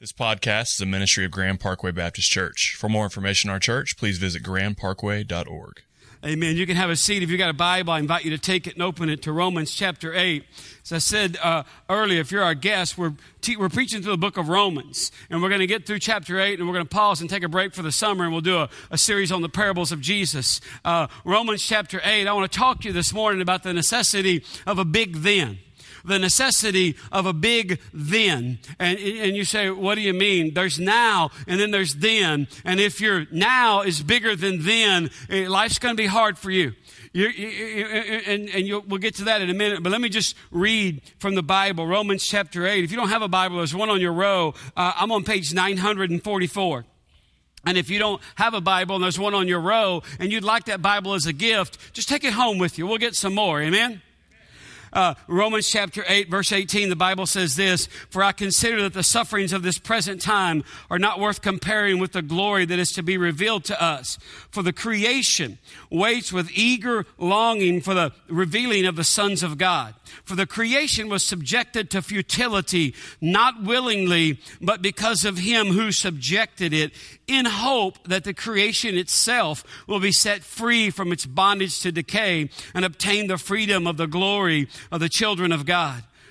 This podcast is a ministry of Grand Parkway Baptist Church. For more information on our church, please visit grandparkway.org. Amen. You can have a seat. If you've got a Bible, I invite you to take it and open it to Romans chapter 8. As I said uh, earlier, if you're our guest, we're, te- we're preaching through the book of Romans. And we're going to get through chapter 8, and we're going to pause and take a break for the summer, and we'll do a, a series on the parables of Jesus. Uh, Romans chapter 8, I want to talk to you this morning about the necessity of a big then the necessity of a big then. And, and you say, what do you mean? There's now and then there's then. And if your now is bigger than then, eh, life's going to be hard for you. You, you, and, and we'll get to that in a minute, but let me just read from the Bible, Romans chapter 8. If you don't have a Bible, there's one on your row. Uh, I'm on page 944. And if you don't have a Bible and there's one on your row and you'd like that Bible as a gift, just take it home with you. We'll get some more. Amen? Uh, Romans chapter 8, verse 18, the Bible says this For I consider that the sufferings of this present time are not worth comparing with the glory that is to be revealed to us. For the creation waits with eager longing for the revealing of the sons of God. For the creation was subjected to futility, not willingly, but because of him who subjected it, in hope that the creation itself will be set free from its bondage to decay and obtain the freedom of the glory of the children of God.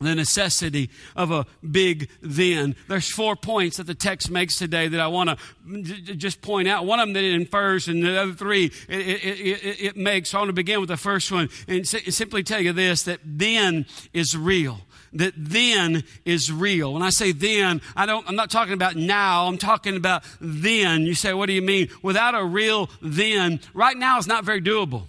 the necessity of a big then. There's four points that the text makes today that I want to just point out. One of them that it infers, and the other three it, it, it, it makes. So I want to begin with the first one and simply tell you this that then is real that then is real. When I say then, I don't, I'm not talking about now. I'm talking about then. You say, what do you mean? Without a real then, right now is not very doable.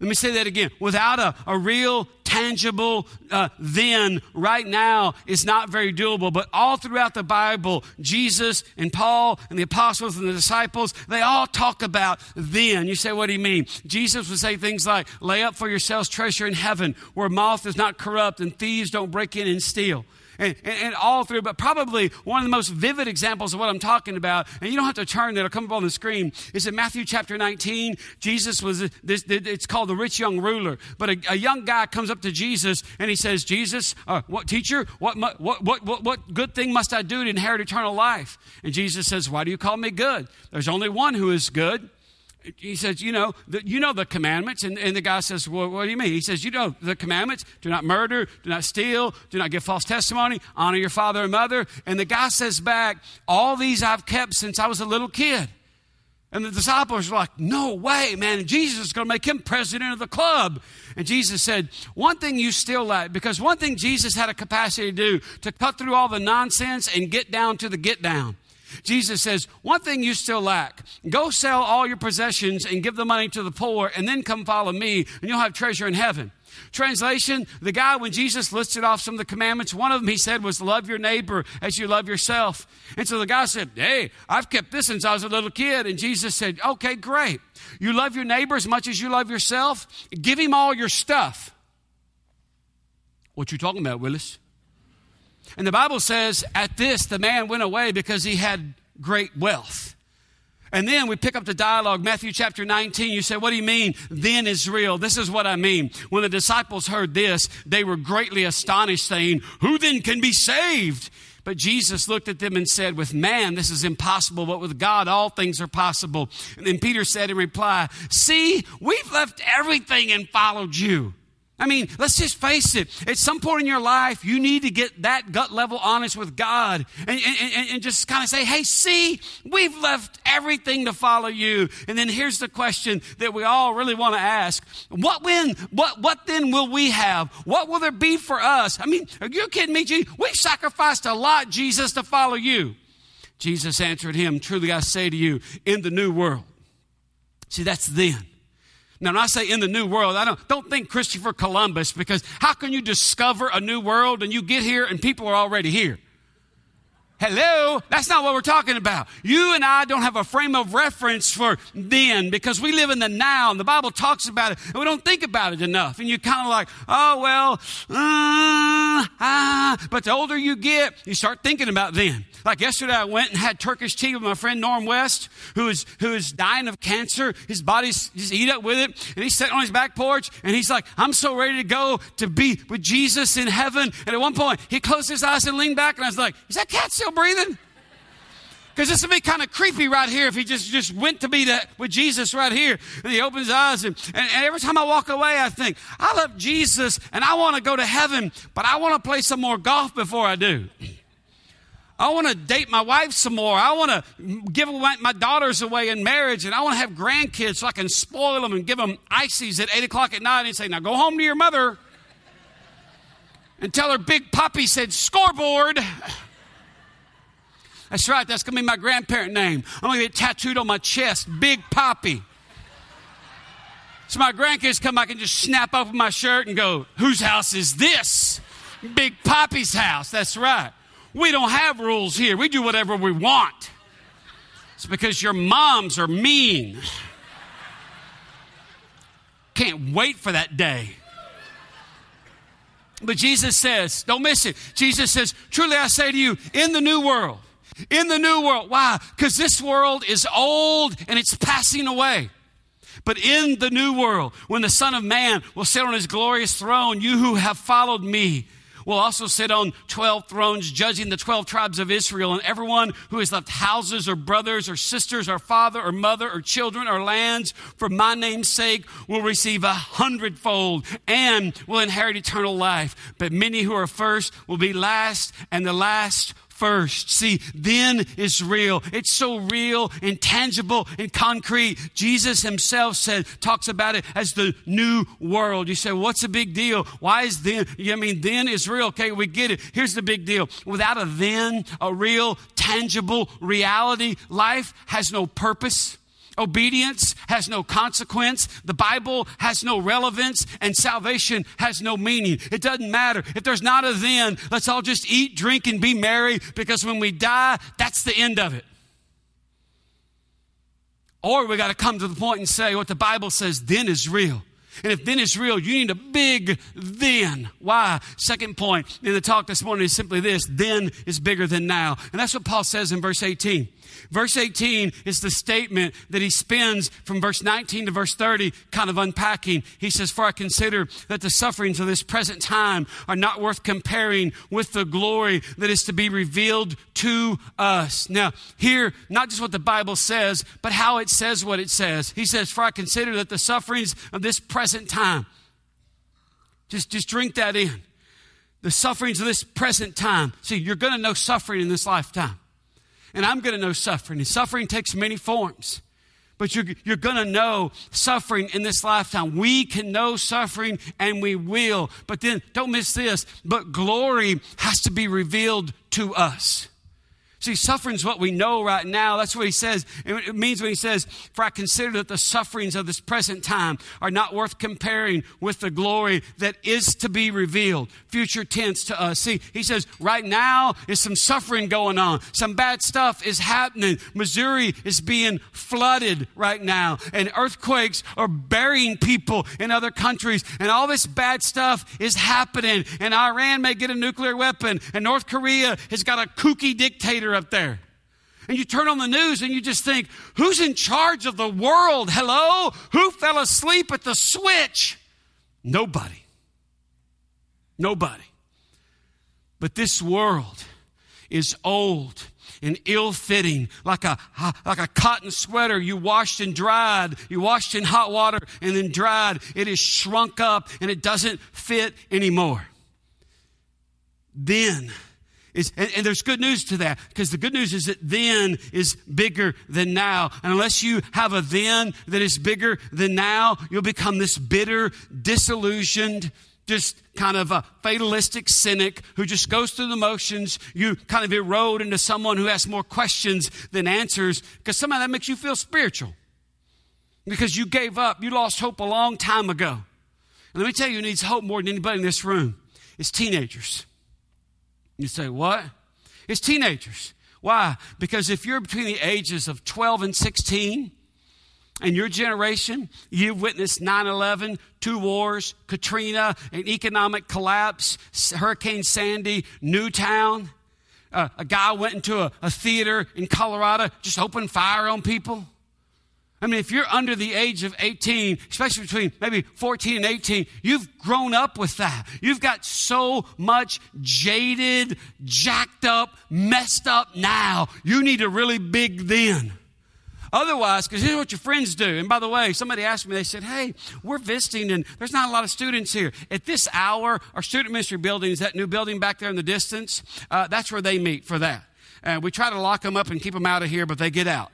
Let me say that again. Without a, a real, tangible uh, then, right now, it's not very doable. But all throughout the Bible, Jesus and Paul and the apostles and the disciples, they all talk about then. You say, what do you mean? Jesus would say things like, lay up for yourselves treasure in heaven where moth is not corrupt and thieves don't break in and steal and, and, and, all through, but probably one of the most vivid examples of what I'm talking about, and you don't have to turn, it'll come up on the screen, is in Matthew chapter 19. Jesus was, this, it's called the rich young ruler, but a, a young guy comes up to Jesus and he says, Jesus, uh, what teacher, what, what, what, what, what good thing must I do to inherit eternal life? And Jesus says, why do you call me good? There's only one who is good he says, you know, the, you know the commandments. And, and the guy says, well, what do you mean? He says, you know the commandments. Do not murder, do not steal, do not give false testimony, honor your father and mother. And the guy says back, all these I've kept since I was a little kid. And the disciples were like, no way, man. Jesus is going to make him president of the club. And Jesus said, one thing you still lack, because one thing Jesus had a capacity to do, to cut through all the nonsense and get down to the get down. Jesus says, One thing you still lack go sell all your possessions and give the money to the poor, and then come follow me, and you'll have treasure in heaven. Translation The guy, when Jesus listed off some of the commandments, one of them he said was, Love your neighbor as you love yourself. And so the guy said, Hey, I've kept this since I was a little kid. And Jesus said, Okay, great. You love your neighbor as much as you love yourself? Give him all your stuff. What you talking about, Willis? And the Bible says, at this, the man went away because he had great wealth. And then we pick up the dialogue, Matthew chapter 19. You say, What do you mean? Then is real. This is what I mean. When the disciples heard this, they were greatly astonished, saying, Who then can be saved? But Jesus looked at them and said, With man, this is impossible, but with God, all things are possible. And then Peter said in reply, See, we've left everything and followed you. I mean, let's just face it. At some point in your life, you need to get that gut level honest with God and, and, and, just kind of say, hey, see, we've left everything to follow you. And then here's the question that we all really want to ask. What when, what, what then will we have? What will there be for us? I mean, are you kidding me, Jesus? We've sacrificed a lot, Jesus, to follow you. Jesus answered him, truly I say to you, in the new world. See, that's then. Now, when I say in the new world, I don't, don't think Christopher Columbus because how can you discover a new world and you get here and people are already here? Hello? That's not what we're talking about. You and I don't have a frame of reference for then because we live in the now and the Bible talks about it and we don't think about it enough. And you're kind of like, oh, well, uh, ah. But the older you get, you start thinking about then. Like yesterday, I went and had Turkish tea with my friend Norm West, who is, who is dying of cancer. His body's just eat up with it. And he's sitting on his back porch and he's like, I'm so ready to go to be with Jesus in heaven. And at one point, he closed his eyes and leaned back and I was like, is that cat still breathing? Because this would be kind of creepy right here if he just, just went to be that with Jesus right here. And he opens his eyes, and, and, and every time I walk away, I think, I love Jesus and I want to go to heaven, but I want to play some more golf before I do. I want to date my wife some more. I want to give my daughters away in marriage, and I want to have grandkids so I can spoil them and give them ices at 8 o'clock at night and say, Now go home to your mother and tell her Big Poppy said scoreboard. That's right, that's going to be my grandparent name. I'm going to get tattooed on my chest, Big Poppy. So my grandkids come, I can just snap open my shirt and go, Whose house is this? Big Poppy's house. That's right. We don't have rules here. We do whatever we want. It's because your moms are mean. Can't wait for that day. But Jesus says, don't miss it. Jesus says, Truly I say to you, in the new world, in the new world. Why? Because this world is old and it's passing away. But in the new world, when the Son of Man will sit on his glorious throne, you who have followed me will also sit on 12 thrones, judging the 12 tribes of Israel. And everyone who has left houses or brothers or sisters or father or mother or children or lands for my name's sake will receive a hundredfold and will inherit eternal life. But many who are first will be last, and the last first. See, then is real. It's so real and tangible and concrete. Jesus himself said, talks about it as the new world. You say, what's the big deal? Why is then? I mean, then is real. Okay, we get it. Here's the big deal. Without a then, a real, tangible reality, life has no purpose. Obedience has no consequence. The Bible has no relevance and salvation has no meaning. It doesn't matter. If there's not a then, let's all just eat, drink, and be merry because when we die, that's the end of it. Or we got to come to the point and say what the Bible says then is real. And if then is real, you need a big then. Why? Second point in the talk this morning is simply this then is bigger than now. And that's what Paul says in verse 18. Verse 18 is the statement that he spends from verse 19 to verse 30, kind of unpacking. He says, For I consider that the sufferings of this present time are not worth comparing with the glory that is to be revealed to us. Now, here, not just what the Bible says, but how it says what it says. He says, For I consider that the sufferings of this present time, just, just drink that in. The sufferings of this present time. See, you're going to know suffering in this lifetime and I'm going to know suffering. And suffering takes many forms. But you're, you're going to know suffering in this lifetime. We can know suffering and we will. But then don't miss this. But glory has to be revealed to us. See, suffering is what we know right now. That's what he says. It means when he says, For I consider that the sufferings of this present time are not worth comparing with the glory that is to be revealed. Future tense to us. See, he says, Right now is some suffering going on. Some bad stuff is happening. Missouri is being flooded right now, and earthquakes are burying people in other countries, and all this bad stuff is happening. And Iran may get a nuclear weapon, and North Korea has got a kooky dictator up there. And you turn on the news and you just think, who's in charge of the world? Hello? Who fell asleep at the switch? Nobody. Nobody. But this world is old and ill fitting, like a, like a cotton sweater you washed and dried. You washed in hot water and then dried. It is shrunk up and it doesn't fit anymore. Then, is, and, and, there's good news to that because the good news is that then is bigger than now. And unless you have a then that is bigger than now, you'll become this bitter, disillusioned, just kind of a fatalistic cynic who just goes through the motions. You kind of erode into someone who has more questions than answers because somehow that makes you feel spiritual. Because you gave up, you lost hope a long time ago. And let me tell you who needs hope more than anybody in this room. It's teenagers. You say, what? It's teenagers. Why? Because if you're between the ages of 12 and 16, and your generation, you've witnessed 9 11, two wars, Katrina, an economic collapse, Hurricane Sandy, Newtown. Uh, a guy went into a, a theater in Colorado, just opened fire on people. I mean, if you're under the age of 18, especially between maybe 14 and 18, you've grown up with that. You've got so much jaded, jacked up, messed up now. You need a really big then. Otherwise, because here's what your friends do. And by the way, somebody asked me, they said, Hey, we're visiting and there's not a lot of students here. At this hour, our student ministry building is that new building back there in the distance. Uh, that's where they meet for that. And we try to lock them up and keep them out of here, but they get out.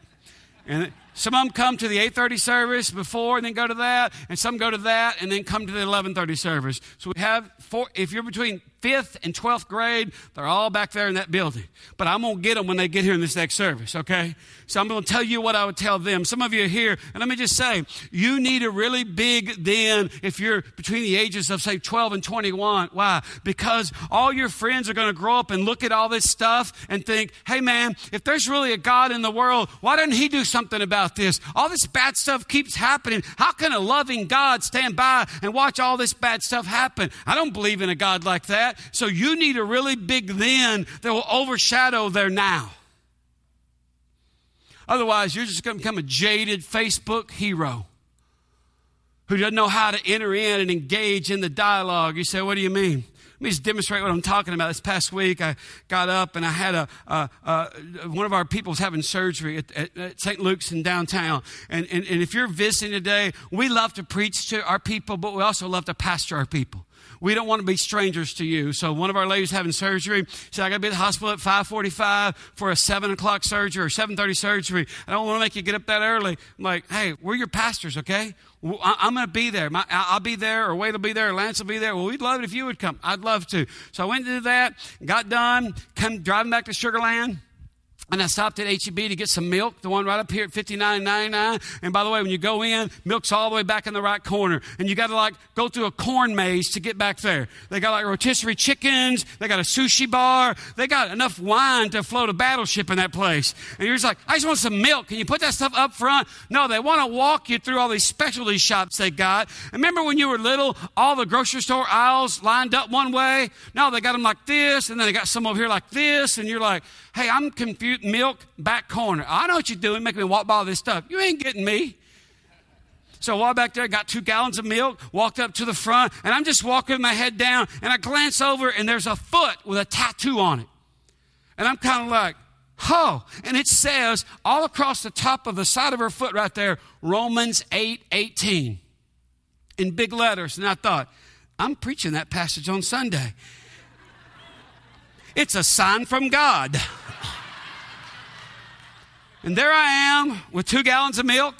And some of them come to the 8:30 service before and then go to that, and some go to that and then come to the 11:30 service. So we have four. If you're between fifth and 12th grade, they're all back there in that building. But I'm going to get them when they get here in this next service, okay? So I'm going to tell you what I would tell them. Some of you are here, and let me just say, you need a really big then if you're between the ages of, say, 12 and 21. Why? Because all your friends are going to grow up and look at all this stuff and think, hey, man, if there's really a God in the world, why doesn't He do something about this? All this bad stuff keeps happening. How can a loving God stand by and watch all this bad stuff happen? I don't believe in a God like that. So you need a really big then that will overshadow their now. Otherwise, you're just going to become a jaded Facebook hero who doesn't know how to enter in and engage in the dialogue. You say, What do you mean? Let me just demonstrate what I'm talking about. This past week, I got up and I had a, a, a one of our people's having surgery at, at, at St. Luke's in downtown. And, and, and if you're visiting today, we love to preach to our people, but we also love to pastor our people we don't want to be strangers to you. So one of our ladies having surgery said, I got to be at the hospital at 545 for a 7 o'clock surgery or 7.30 surgery. I don't want to make you get up that early. I'm like, hey, we're your pastors, okay? I'm going to be there. I'll be there, or Wade will be there, or Lance will be there. Well, we'd love it if you would come. I'd love to. So I went to do that, got done, come driving back to Sugar Land. And I stopped at HEB to get some milk, the one right up here at $59.99. And by the way, when you go in, milk's all the way back in the right corner. And you got to like go through a corn maze to get back there. They got like rotisserie chickens. They got a sushi bar. They got enough wine to float a battleship in that place. And you're just like, I just want some milk. Can you put that stuff up front? No, they want to walk you through all these specialty shops they got. Remember when you were little, all the grocery store aisles lined up one way? No, they got them like this. And then they got some over here like this. And you're like, hey, I'm confused milk, back corner. I know what you're doing, making me walk by all this stuff. You ain't getting me. So I walked back there, I got two gallons of milk, walked up to the front, and I'm just walking my head down, and I glance over, and there's a foot with a tattoo on it. And I'm kind of like, oh, and it says all across the top of the side of her foot right there, Romans 8 18 in big letters. And I thought, I'm preaching that passage on Sunday. It's a sign from God. And there I am with two gallons of milk.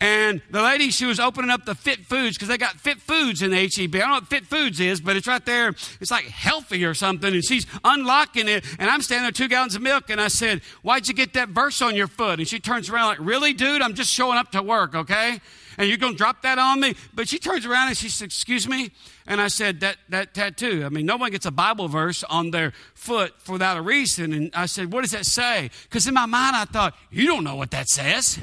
And the lady, she was opening up the Fit Foods because they got Fit Foods in the HEB. I don't know what Fit Foods is, but it's right there. It's like healthy or something. And she's unlocking it. And I'm standing there, two gallons of milk. And I said, Why'd you get that verse on your foot? And she turns around like, Really, dude? I'm just showing up to work, okay? And you're going to drop that on me? But she turns around and she says, Excuse me? And I said, That, that tattoo. I mean, no one gets a Bible verse on their foot for without a reason. And I said, What does that say? Because in my mind, I thought, You don't know what that says.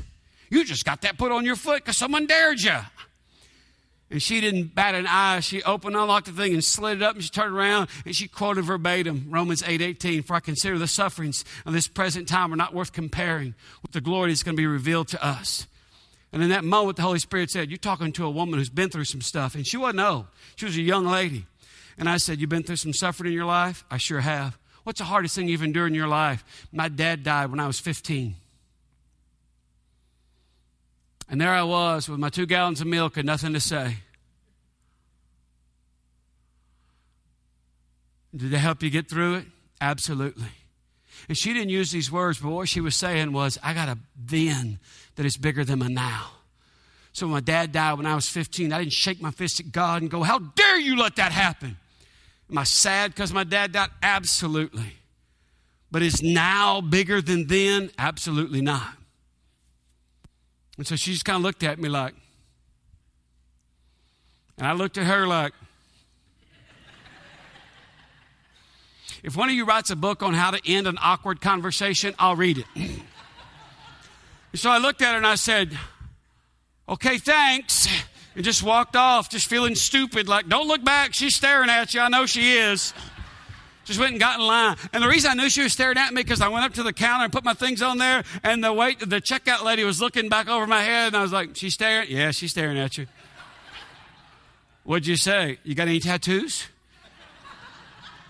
You just got that put on your foot because someone dared you. And she didn't bat an eye. She opened, unlocked the thing, and slid it up. And she turned around and she quoted verbatim Romans 8 18. For I consider the sufferings of this present time are not worth comparing with the glory that's going to be revealed to us. And in that moment, the Holy Spirit said, You're talking to a woman who's been through some stuff. And she wasn't old, she was a young lady. And I said, You've been through some suffering in your life? I sure have. What's the hardest thing you've endured in your life? My dad died when I was 15. And there I was with my two gallons of milk and nothing to say. Did they help you get through it? Absolutely. And she didn't use these words, but what she was saying was, I got a then that is bigger than my now. So when my dad died when I was 15, I didn't shake my fist at God and go, How dare you let that happen? Am I sad because my dad died? Absolutely. But is now bigger than then? Absolutely not. And so she just kind of looked at me like, and I looked at her like, if one of you writes a book on how to end an awkward conversation, I'll read it. so I looked at her and I said, okay, thanks. And just walked off, just feeling stupid, like, don't look back. She's staring at you. I know she is. Just went and got in line. And the reason I knew she was staring at me because I went up to the counter and put my things on there, and the wait, the checkout lady was looking back over my head, and I was like, she's staring? Yeah, she's staring at you. What'd you say? You got any tattoos?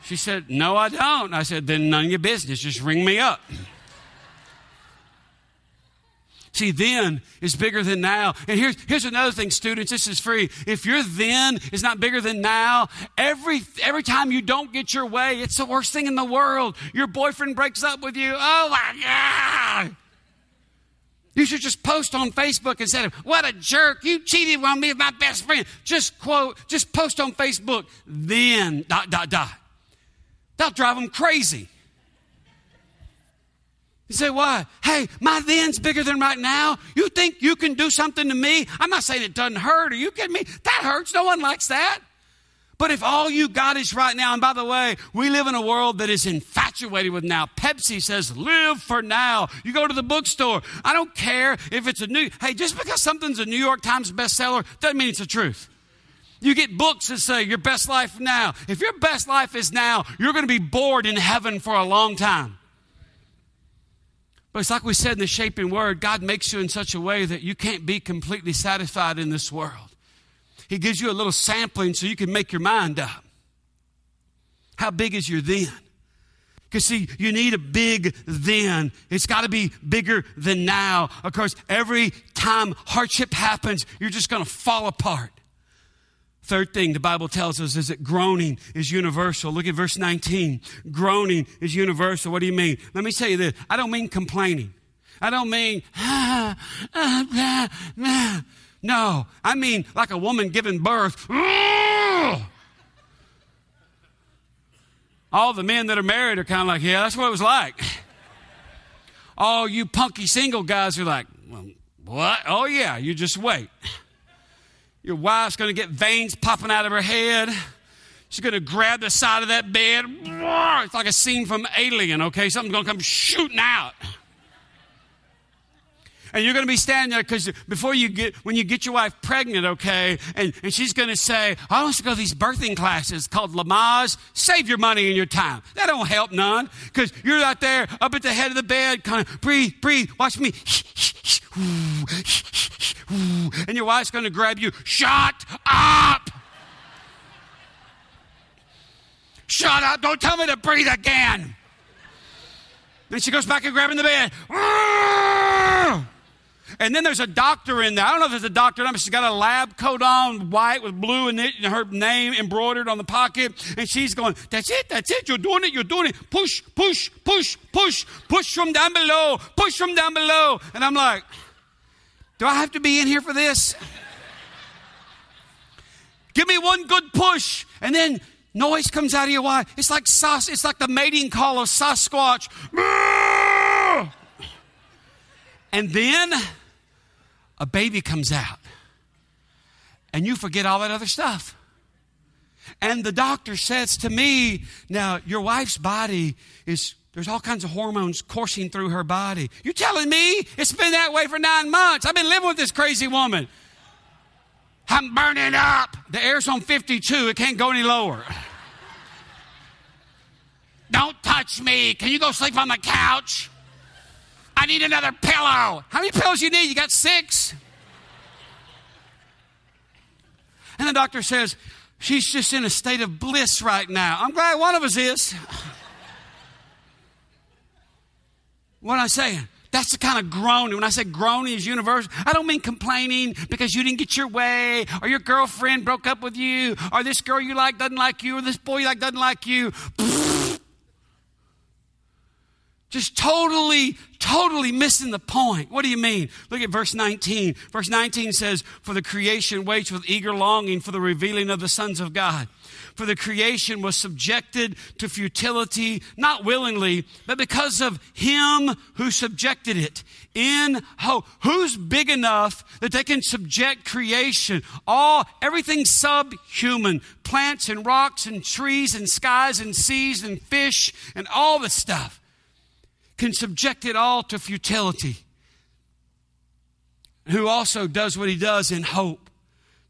She said, No, I don't. I said, Then none of your business. Just ring me up. See, then is bigger than now. And here's, here's another thing, students. This is free. If your then is not bigger than now, every, every time you don't get your way, it's the worst thing in the world. Your boyfriend breaks up with you. Oh my God. You should just post on Facebook instead of, what a jerk. You cheated on me with my best friend. Just quote, just post on Facebook, then, dot, dot, dot. That'll drive them crazy. You say, why? Hey, my then's bigger than right now. You think you can do something to me? I'm not saying it doesn't hurt. Are you kidding me? That hurts. No one likes that. But if all you got is right now, and by the way, we live in a world that is infatuated with now. Pepsi says, live for now. You go to the bookstore. I don't care if it's a new, hey, just because something's a New York Times bestseller doesn't mean it's the truth. You get books that say your best life now. If your best life is now, you're going to be bored in heaven for a long time. But it's like we said in the shaping word God makes you in such a way that you can't be completely satisfied in this world. He gives you a little sampling so you can make your mind up. How big is your then? Because, see, you need a big then. It's got to be bigger than now. Of course, every time hardship happens, you're just going to fall apart. Third thing the Bible tells us is that groaning is universal. Look at verse 19. Groaning is universal. What do you mean? Let me tell you this. I don't mean complaining. I don't mean, ah, ah, no. I mean like a woman giving birth. All the men that are married are kind of like, yeah, that's what it was like. All you punky single guys are like, well, what? Oh, yeah, you just wait. Your wife's going to get veins popping out of her head. She's going to grab the side of that bed. It's like a scene from Alien, okay? Something's going to come shooting out. And you're going to be standing there because before you get, when you get your wife pregnant, okay, and, and she's going to say, I want to go to these birthing classes called Lamaze. Save your money and your time. That don't help none because you're out there up at the head of the bed, kind of breathe, breathe, watch me. And your wife's going to grab you. Shut up! Shut up. Don't tell me to breathe again. Then she goes back and grabbing the bed. And then there's a doctor in there. I don't know if there's a doctor or not, but she's got a lab coat on, white with blue in it, and her name embroidered on the pocket. And she's going, That's it, that's it. You're doing it, you're doing it. Push, push, push, push, push from down below, push from down below. And I'm like, Do I have to be in here for this? Give me one good push. And then noise comes out of your wife. It's like sus, it's like the mating call of Sasquatch. And then a baby comes out and you forget all that other stuff. And the doctor says to me, Now, your wife's body is, there's all kinds of hormones coursing through her body. You telling me it's been that way for nine months? I've been living with this crazy woman. I'm burning up. The air's on 52, it can't go any lower. Don't touch me. Can you go sleep on the couch? I need another pillow. How many pillows you need? You got six? And the doctor says, She's just in a state of bliss right now. I'm glad one of us is. What am I saying? That's the kind of groaning. When I say groaning is universal, I don't mean complaining because you didn't get your way, or your girlfriend broke up with you, or this girl you like doesn't like you, or this boy you like doesn't like you. Just totally, totally missing the point. What do you mean? Look at verse 19. Verse 19 says, For the creation waits with eager longing for the revealing of the sons of God. For the creation was subjected to futility, not willingly, but because of him who subjected it. In hope. Who's big enough that they can subject creation? All, everything subhuman. Plants and rocks and trees and skies and seas and fish and all the stuff can subject it all to futility, who also does what he does in hope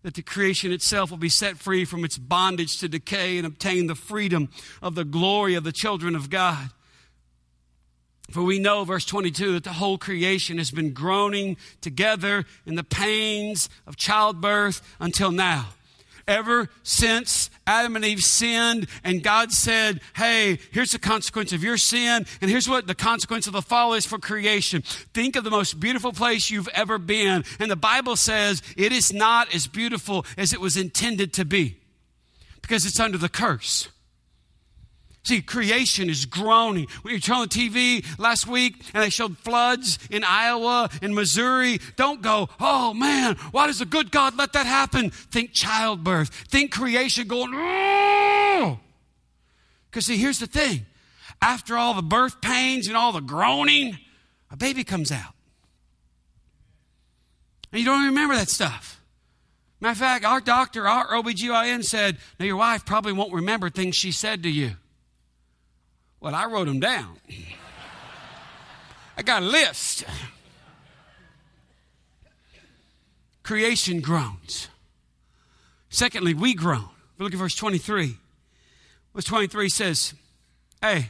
that the creation itself will be set free from its bondage to decay and obtain the freedom of the glory of the children of God. For we know, verse 22, that the whole creation has been groaning together in the pains of childbirth until now ever since Adam and Eve sinned and God said, Hey, here's the consequence of your sin, and here's what the consequence of the fall is for creation. Think of the most beautiful place you've ever been. And the Bible says it is not as beautiful as it was intended to be because it's under the curse. See, creation is groaning. When you turn on the TV last week and they showed floods in Iowa and Missouri, don't go, oh man, why does a good God let that happen? Think childbirth. Think creation going. Because see, here's the thing. After all the birth pains and all the groaning, a baby comes out. And you don't remember that stuff. Matter of fact, our doctor, our OBGYN said, now your wife probably won't remember things she said to you. Well, I wrote them down. I got a list. Creation groans. Secondly, we groan. We Look at verse 23. Verse 23 says, Hey,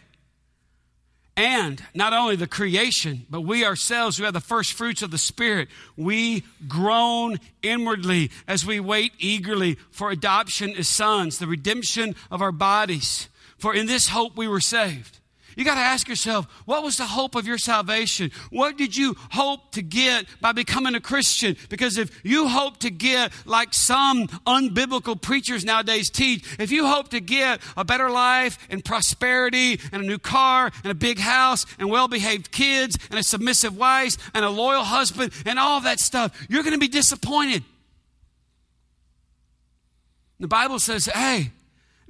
and not only the creation, but we ourselves who have the first fruits of the Spirit, we groan inwardly as we wait eagerly for adoption as sons, the redemption of our bodies. For in this hope we were saved. You got to ask yourself, what was the hope of your salvation? What did you hope to get by becoming a Christian? Because if you hope to get, like some unbiblical preachers nowadays teach, if you hope to get a better life and prosperity and a new car and a big house and well behaved kids and a submissive wife and a loyal husband and all that stuff, you're going to be disappointed. The Bible says, hey,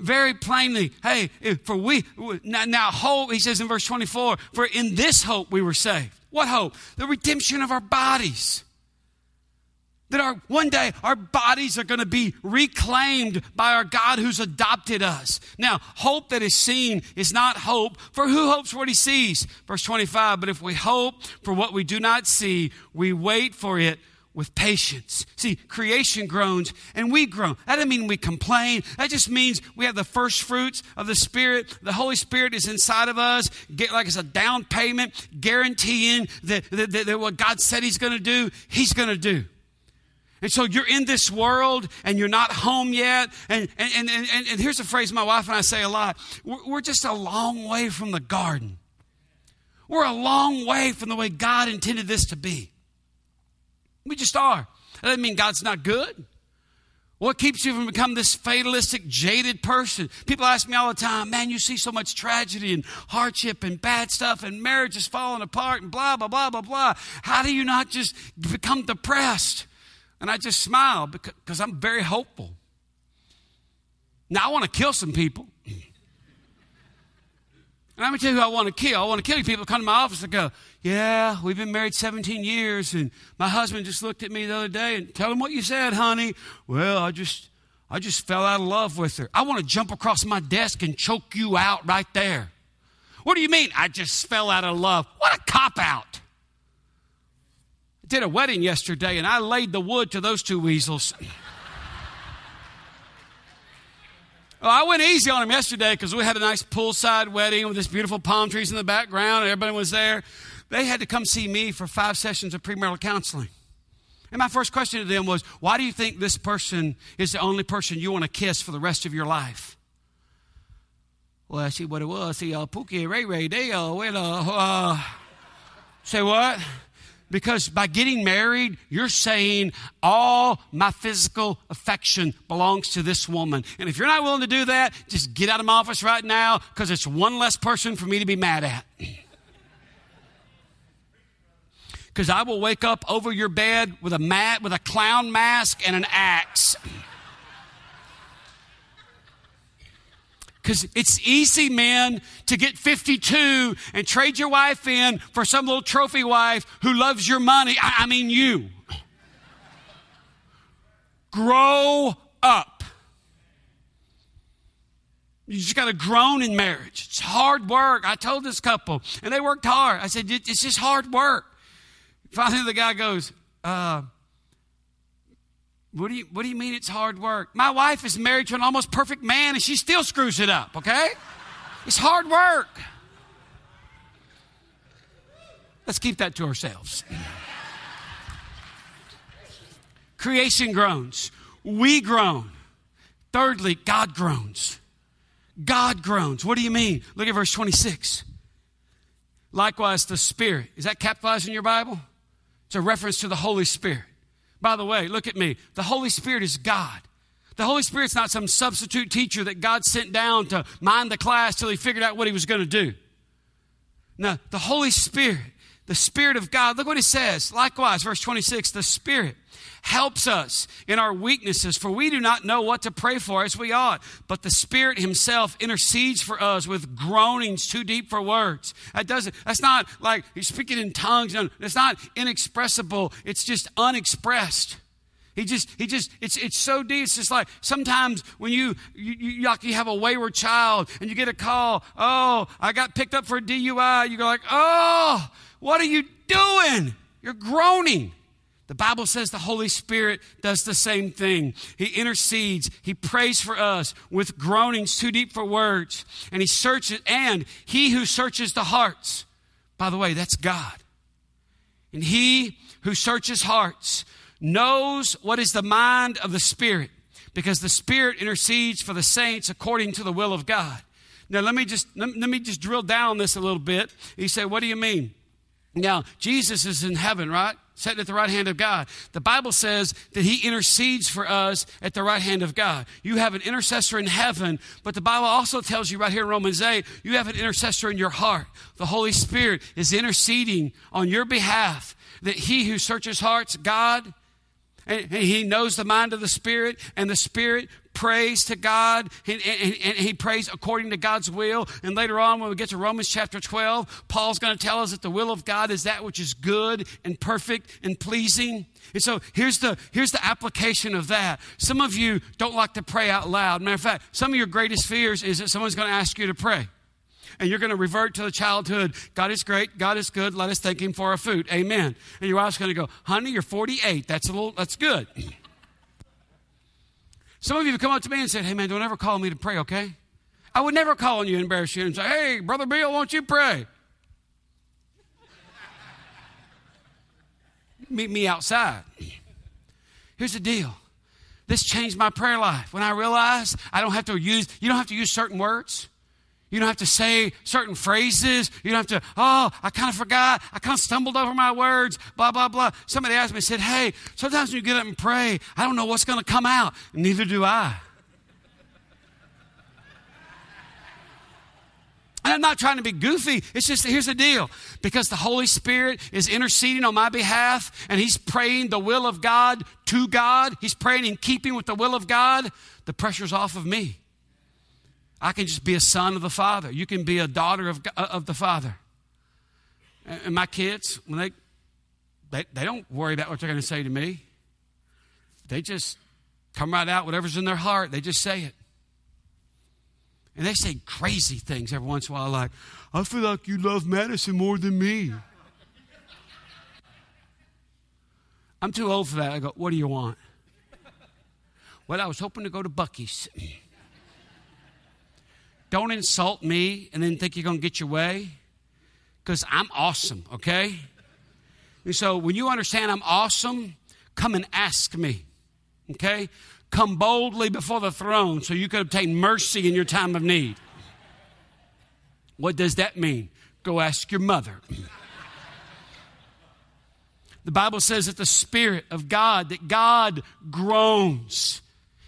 very plainly, hey, for we, now, hope, he says in verse 24, for in this hope we were saved. What hope? The redemption of our bodies. That our, one day our bodies are going to be reclaimed by our God who's adopted us. Now, hope that is seen is not hope, for who hopes what he sees? Verse 25, but if we hope for what we do not see, we wait for it with patience. See, creation groans and we groan. That doesn't mean we complain. That just means we have the first fruits of the Spirit. The Holy Spirit is inside of us, get like it's a down payment, guaranteeing that, that, that, what God said He's going to do, He's going to do. And so you're in this world and you're not home yet. And, and, and, and, and here's a phrase my wife and I say a lot we're, we're just a long way from the garden. We're a long way from the way God intended this to be. We just are. That doesn't mean God's not good. What keeps you from becoming this fatalistic, jaded person? People ask me all the time, man, you see so much tragedy and hardship and bad stuff and marriage is falling apart and blah, blah, blah, blah, blah. How do you not just become depressed? And I just smile because I'm very hopeful. Now, I want to kill some people. And going to tell you who I want to kill. I want to kill you people come to my office and go, Yeah, we've been married 17 years, and my husband just looked at me the other day and tell him what you said, honey. Well, I just I just fell out of love with her. I want to jump across my desk and choke you out right there. What do you mean? I just fell out of love. What a cop out. I did a wedding yesterday and I laid the wood to those two weasels. Well, I went easy on him yesterday because we had a nice poolside wedding with this beautiful palm trees in the background, and everybody was there. They had to come see me for five sessions of premarital counseling. And my first question to them was, Why do you think this person is the only person you want to kiss for the rest of your life? Well, I see what it was. See, uh, Pookie Ray Ray, they, uh, well, uh, uh, Say what? Because by getting married, you're saying all my physical affection belongs to this woman. And if you're not willing to do that, just get out of my office right now because it's one less person for me to be mad at. Because I will wake up over your bed with a mat, with a clown mask and an axe. Because it's easy, man, to get 52 and trade your wife in for some little trophy wife who loves your money. I, I mean, you. Grow up. You just got to groan in marriage. It's hard work. I told this couple, and they worked hard. I said, it's just hard work. Finally, the guy goes, uh, what do you What do you mean it's hard work? My wife is married to an almost perfect man, and she still screws it up. Okay, it's hard work. Let's keep that to ourselves. Creation groans. We groan. Thirdly, God groans. God groans. What do you mean? Look at verse 26. Likewise, the Spirit. Is that capitalized in your Bible? It's a reference to the Holy Spirit. By the way, look at me. The Holy Spirit is God. The Holy Spirit's not some substitute teacher that God sent down to mind the class till he figured out what he was going to do. No, the Holy Spirit, the Spirit of God, look what he says. Likewise, verse 26, the Spirit helps us in our weaknesses, for we do not know what to pray for as we ought. But the Spirit Himself intercedes for us with groanings too deep for words. That doesn't, that's not like He's speaking in tongues. No, it's not inexpressible, it's just unexpressed. He just, he just, it's, it's so deep. It's just like sometimes when you, you, you, like you have a wayward child and you get a call, oh, I got picked up for a DUI. You go like, oh, what are you doing? You're groaning. The Bible says the Holy Spirit does the same thing. He intercedes, He prays for us with groanings too deep for words, and He searches, and He who searches the hearts, by the way, that's God. And He who searches hearts knows what is the mind of the Spirit, because the Spirit intercedes for the saints according to the will of God. Now, let me just, let me just drill down on this a little bit. He said, What do you mean? Now, Jesus is in heaven, right? Sitting at the right hand of God. The Bible says that He intercedes for us at the right hand of God. You have an intercessor in heaven, but the Bible also tells you right here in Romans 8, you have an intercessor in your heart. The Holy Spirit is interceding on your behalf that He who searches hearts, God, and he knows the mind of the Spirit, and the Spirit prays to God and, and, and, he prays according to God's will. And later on, when we get to Romans chapter 12, Paul's going to tell us that the will of God is that which is good and perfect and pleasing. And so here's the, here's the application of that. Some of you don't like to pray out loud. Matter of fact, some of your greatest fears is that someone's going to ask you to pray. And you're going to revert to the childhood. God is great. God is good. Let us thank Him for our food. Amen. And your wife's going to go, honey, you're 48. That's a little, that's good. Some of you have come up to me and said, Hey, man, don't ever call me to pray, okay? I would never call on you and embarrass you and say, Hey, Brother Bill, won't you pray? Meet me outside. Here's the deal. This changed my prayer life. When I realized I don't have to use, you don't have to use certain words. You don't have to say certain phrases. You don't have to, oh, I kind of forgot. I kind of stumbled over my words, blah, blah, blah. Somebody asked me, said, hey, sometimes when you get up and pray, I don't know what's going to come out. Neither do I. And I'm not trying to be goofy. It's just, here's the deal. Because the Holy Spirit is interceding on my behalf and He's praying the will of God to God, He's praying in keeping with the will of God, the pressure's off of me. I can just be a son of the Father. You can be a daughter of, of the Father. And my kids, when they, they, they don't worry about what they're going to say to me. They just come right out, whatever's in their heart, they just say it. And they say crazy things every once in a while, like, I feel like you love Madison more than me. I'm too old for that. I go, What do you want? well, I was hoping to go to Buc-ee's. Don't insult me and then think you're going to get your way because I'm awesome, okay? And so when you understand I'm awesome, come and ask me, okay? Come boldly before the throne so you can obtain mercy in your time of need. What does that mean? Go ask your mother. the Bible says that the Spirit of God, that God groans.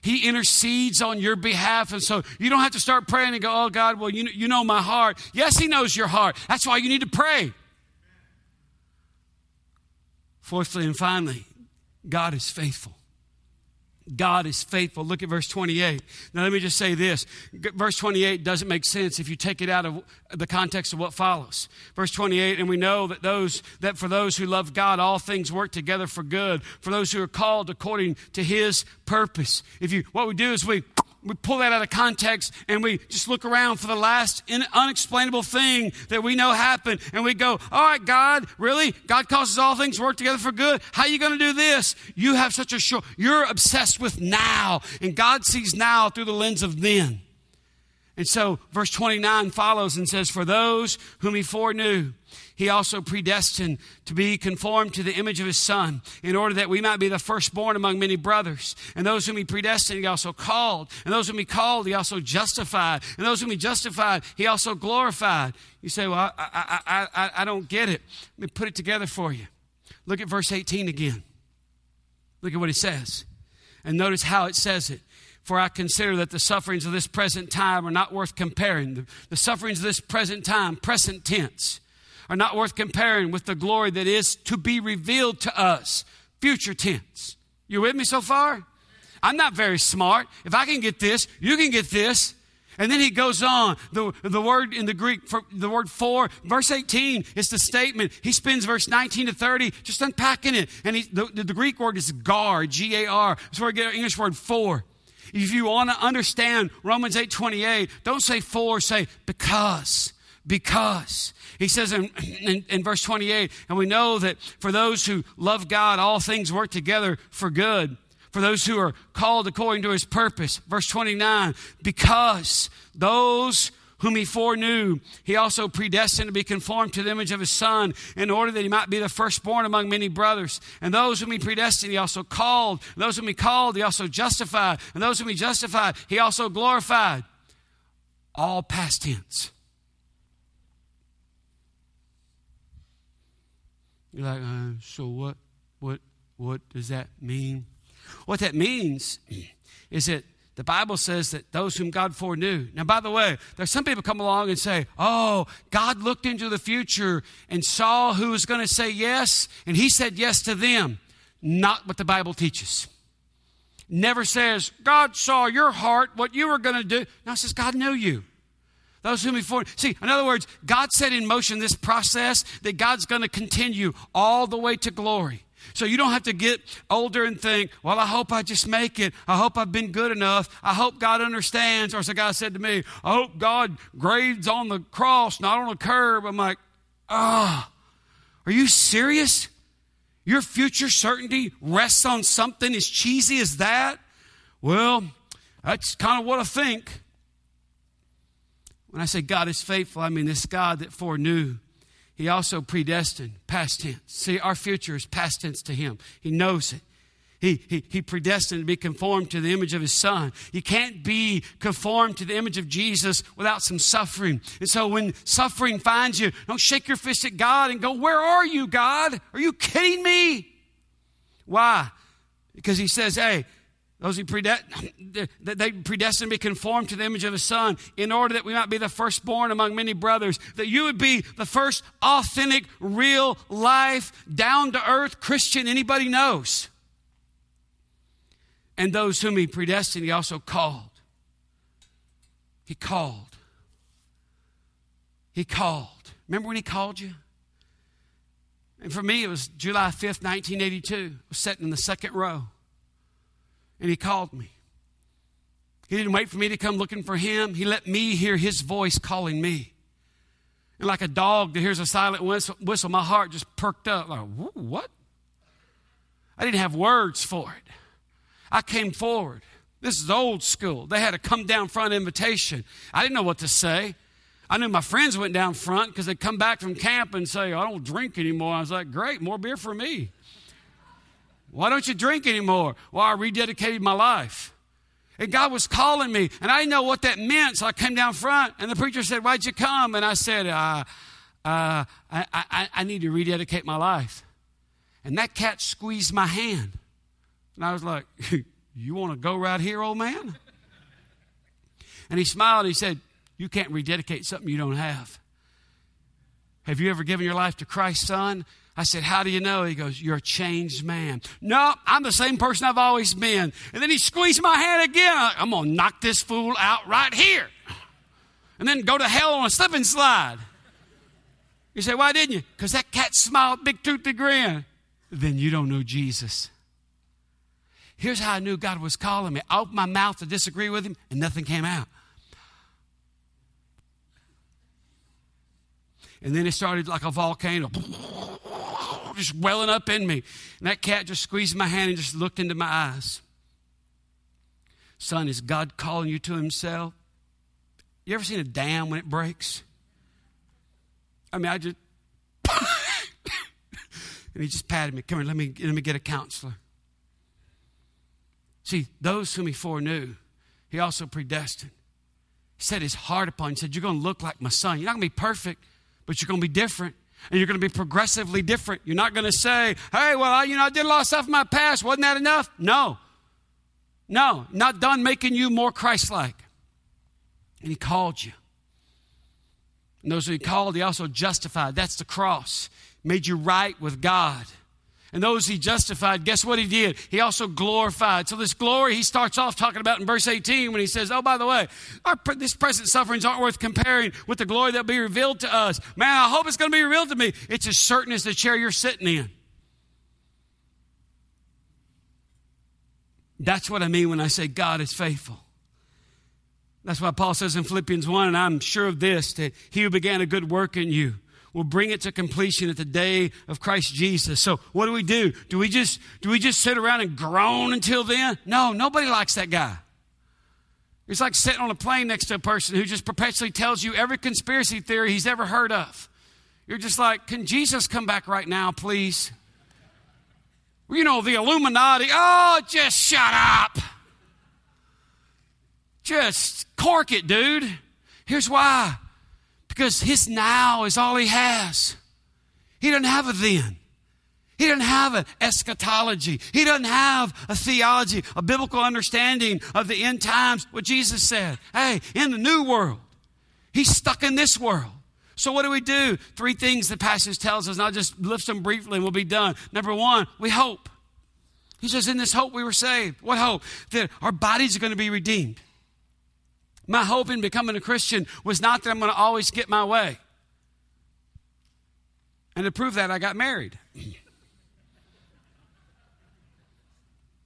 He intercedes on your behalf. And so you don't have to start praying and go, oh, God, well, you, you know my heart. Yes, He knows your heart. That's why you need to pray. Fourthly and finally, God is faithful. God is faithful. Look at verse 28. Now, let me just say this. Verse 28 doesn't make sense if you take it out of the context of what follows. Verse 28, and we know that those that for those who love God, all things work together for good, for those who are called according to his purpose. If you what we do is we we pull that out of context and we just look around for the last unexplainable thing that we know happened and we go, all right, God, really? God causes all things to work together for good. How are you going to do this? You have such a short, you're obsessed with now and God sees now through the lens of then. And so verse 29 follows and says, for those whom he foreknew, he also predestined to be conformed to the image of his son, in order that we might be the firstborn among many brothers. And those whom he predestined, he also called. And those whom he called, he also justified. And those whom he justified, he also glorified. You say, Well, I, I, I, I don't get it. Let me put it together for you. Look at verse 18 again. Look at what he says. And notice how it says it. For I consider that the sufferings of this present time are not worth comparing. The, the sufferings of this present time, present tense, are not worth comparing with the glory that is to be revealed to us. Future tense. You with me so far? I'm not very smart. If I can get this, you can get this. And then he goes on. The, the word in the Greek, for, the word for, verse 18 is the statement. He spends verse 19 to 30 just unpacking it. And he, the, the, Greek word is gar, G A R. That's where we get our English word for. If you want to understand Romans 8 28, don't say for, say because because. He says in, in, in, verse 28, and we know that for those who love God, all things work together for good. For those who are called according to his purpose. Verse 29, because those whom he foreknew, he also predestined to be conformed to the image of his son, in order that he might be the firstborn among many brothers. And those whom he predestined, he also called. And those whom he called, he also justified. And those whom he justified, he also glorified. All past tense. You're like, uh, so what, what, what does that mean? What that means is that the Bible says that those whom God foreknew. Now, by the way, there's some people come along and say, oh, God looked into the future and saw who was going to say yes, and he said yes to them. Not what the Bible teaches. Never says, God saw your heart, what you were going to do. Now it says, God knew you. Those whom he foreknew. See, in other words, God set in motion this process that God's going to continue all the way to glory. So you don't have to get older and think, well, I hope I just make it. I hope I've been good enough. I hope God understands. Or a guy said to me, I hope God grades on the cross, not on a curb. I'm like, ah, oh, are you serious? Your future certainty rests on something as cheesy as that? Well, that's kind of what I think. When I say God is faithful, I mean this God that foreknew. He also predestined, past tense. See, our future is past tense to Him. He knows it. He, he, he predestined to be conformed to the image of his son. You can't be conformed to the image of Jesus without some suffering. And so when suffering finds you, don't shake your fist at God and go, Where are you, God? Are you kidding me? Why? Because he says, Hey, those who predestined, they predestined to be conformed to the image of his son in order that we might be the firstborn among many brothers. That you would be the first authentic, real life, down to earth Christian anybody knows. And those whom he predestined, he also called. He called. He called. Remember when he called you? And for me, it was July 5th, 1982. I was sitting in the second row and he called me. He didn't wait for me to come looking for him. He let me hear his voice calling me. And like a dog that hears a silent whistle, my heart just perked up. Like, what? I didn't have words for it. I came forward. This is old school. They had a come down front invitation. I didn't know what to say. I knew my friends went down front because they'd come back from camp and say, I don't drink anymore. I was like, great, more beer for me. Why don't you drink anymore? Well, I rededicated my life. And God was calling me, and I didn't know what that meant, so I came down front, and the preacher said, Why'd you come? And I said, uh, uh, I, I, I need to rededicate my life. and that cat squeezed my hand. And I was like, You want to go right here, old man? And he smiled and he said, You can't rededicate something you don't have. Have you ever given your life to Christ, son? I said, How do you know? He goes, You're a changed man. No, I'm the same person I've always been. And then he squeezed my hand again. I'm going to knock this fool out right here. And then go to hell on a slipping slide. You say, Why didn't you? Because that cat smiled, big toothy grin. Then you don't know Jesus. Here's how I knew God was calling me. I opened my mouth to disagree with him, and nothing came out. And then it started like a volcano, just welling up in me. And that cat just squeezed my hand and just looked into my eyes. Son, is God calling you to Himself? You ever seen a dam when it breaks? I mean, I just. and he just patted me. Come here, let me, let me get a counselor. See, those whom he foreknew, he also predestined. He set his heart upon. He said, You're going to look like my son. You're not going to be perfect, but you're going to be different. And you're going to be progressively different. You're not going to say, Hey, well, I, you know, I did a lot of stuff in my past. Wasn't that enough? No. No, not done making you more Christ like. And he called you. And those who he called, he also justified. That's the cross. Made you right with God. And those he justified, guess what he did? He also glorified. So, this glory he starts off talking about in verse 18 when he says, Oh, by the way, our, this present sufferings aren't worth comparing with the glory that'll be revealed to us. Man, I hope it's going to be revealed to me. It's as certain as the chair you're sitting in. That's what I mean when I say God is faithful. That's why Paul says in Philippians 1, and I'm sure of this, that he who began a good work in you will bring it to completion at the day of Christ Jesus. So what do we do? Do we just do we just sit around and groan until then? No, nobody likes that guy. It's like sitting on a plane next to a person who just perpetually tells you every conspiracy theory he's ever heard of. You're just like, can Jesus come back right now, please? You know, the Illuminati. Oh, just shut up. Just cork it, dude. Here's why because his now is all he has. He doesn't have a then. He doesn't have an eschatology. He doesn't have a theology, a biblical understanding of the end times, what Jesus said. Hey, in the new world, he's stuck in this world. So what do we do? Three things the passage tells us, and I'll just lift them briefly and we'll be done. Number one, we hope. He says, in this hope we were saved. What hope? That our bodies are going to be redeemed. My hope in becoming a Christian was not that I'm going to always get my way. And to prove that, I got married.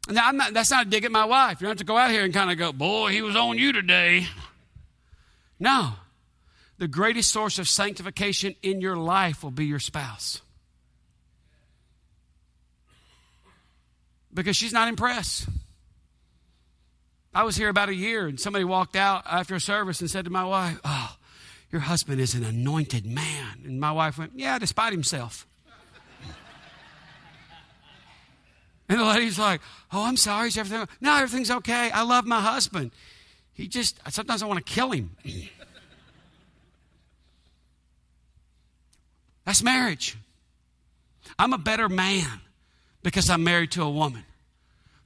Now, not, that's not a dig at my wife. You don't have to go out here and kind of go, boy, he was on you today. No. The greatest source of sanctification in your life will be your spouse. Because she's not impressed. I was here about a year, and somebody walked out after a service and said to my wife, Oh, your husband is an anointed man. And my wife went, Yeah, despite himself. and the lady's like, Oh, I'm sorry. Is everything? No, everything's okay. I love my husband. He just, sometimes I want to kill him. That's marriage. I'm a better man because I'm married to a woman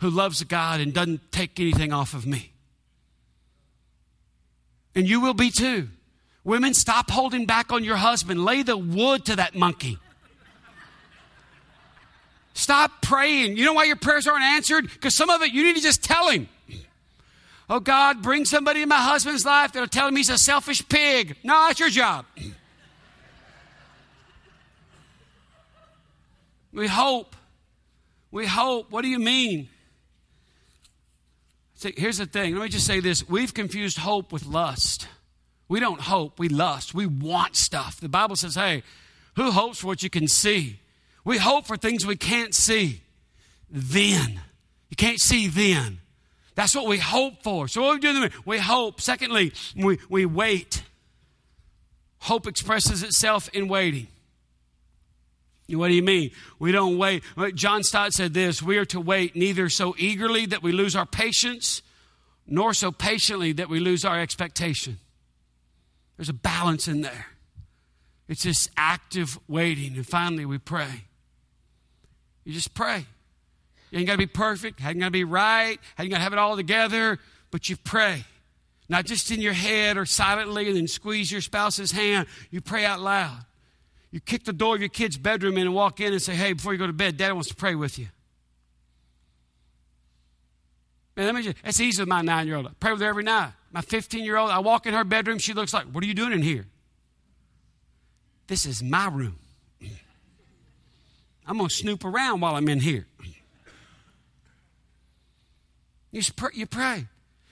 who loves God and doesn't take anything off of me. And you will be too. Women, stop holding back on your husband. Lay the wood to that monkey. Stop praying. You know why your prayers aren't answered? Because some of it you need to just tell him. Oh God, bring somebody in my husband's life that'll tell him he's a selfish pig. No, that's your job. We hope. We hope. What do you mean? See, here's the thing. Let me just say this. We've confused hope with lust. We don't hope, we lust. We want stuff. The Bible says, hey, who hopes for what you can see? We hope for things we can't see. Then. You can't see then. That's what we hope for. So what we do? We hope. Secondly, we, we wait. Hope expresses itself in waiting. What do you mean? We don't wait. John Stott said this We are to wait neither so eagerly that we lose our patience, nor so patiently that we lose our expectation. There's a balance in there. It's this active waiting. And finally, we pray. You just pray. You ain't got to be perfect, you ain't got to be right, you ain't got to have it all together, but you pray. Not just in your head or silently and then squeeze your spouse's hand. You pray out loud. You kick the door of your kid's bedroom in and walk in and say, hey, before you go to bed, Dad wants to pray with you. Man, let me just, that's easy with my nine year old. I pray with her every night. My 15 year old, I walk in her bedroom, she looks like, What are you doing in here? This is my room. I'm going to snoop around while I'm in here. You, pray, you pray.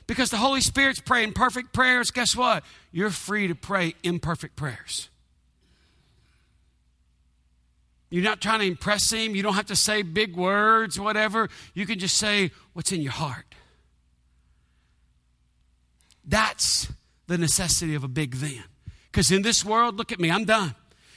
Because the Holy Spirit's praying perfect prayers, guess what? You're free to pray imperfect prayers. You're not trying to impress Him. You don't have to say big words, whatever. You can just say what's in your heart. That's the necessity of a big then. Because in this world, look at me, I'm done.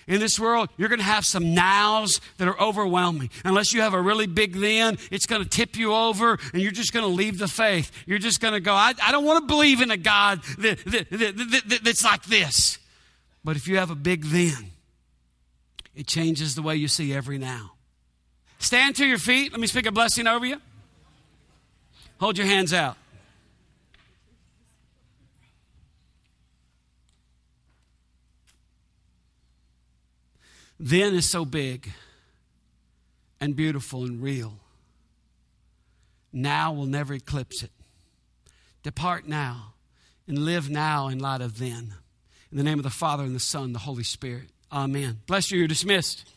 In this world, you're going to have some nows that are overwhelming. Unless you have a really big then, it's going to tip you over and you're just going to leave the faith. You're just going to go, I, I don't want to believe in a God that, that, that, that's like this. But if you have a big then, it changes the way you see every now. Stand to your feet. Let me speak a blessing over you. Hold your hands out. then is so big and beautiful and real. Now will never eclipse it. Depart now and live now in light of then. In the name of the Father and the Son, the Holy Spirit. Amen. Bless you. You're dismissed.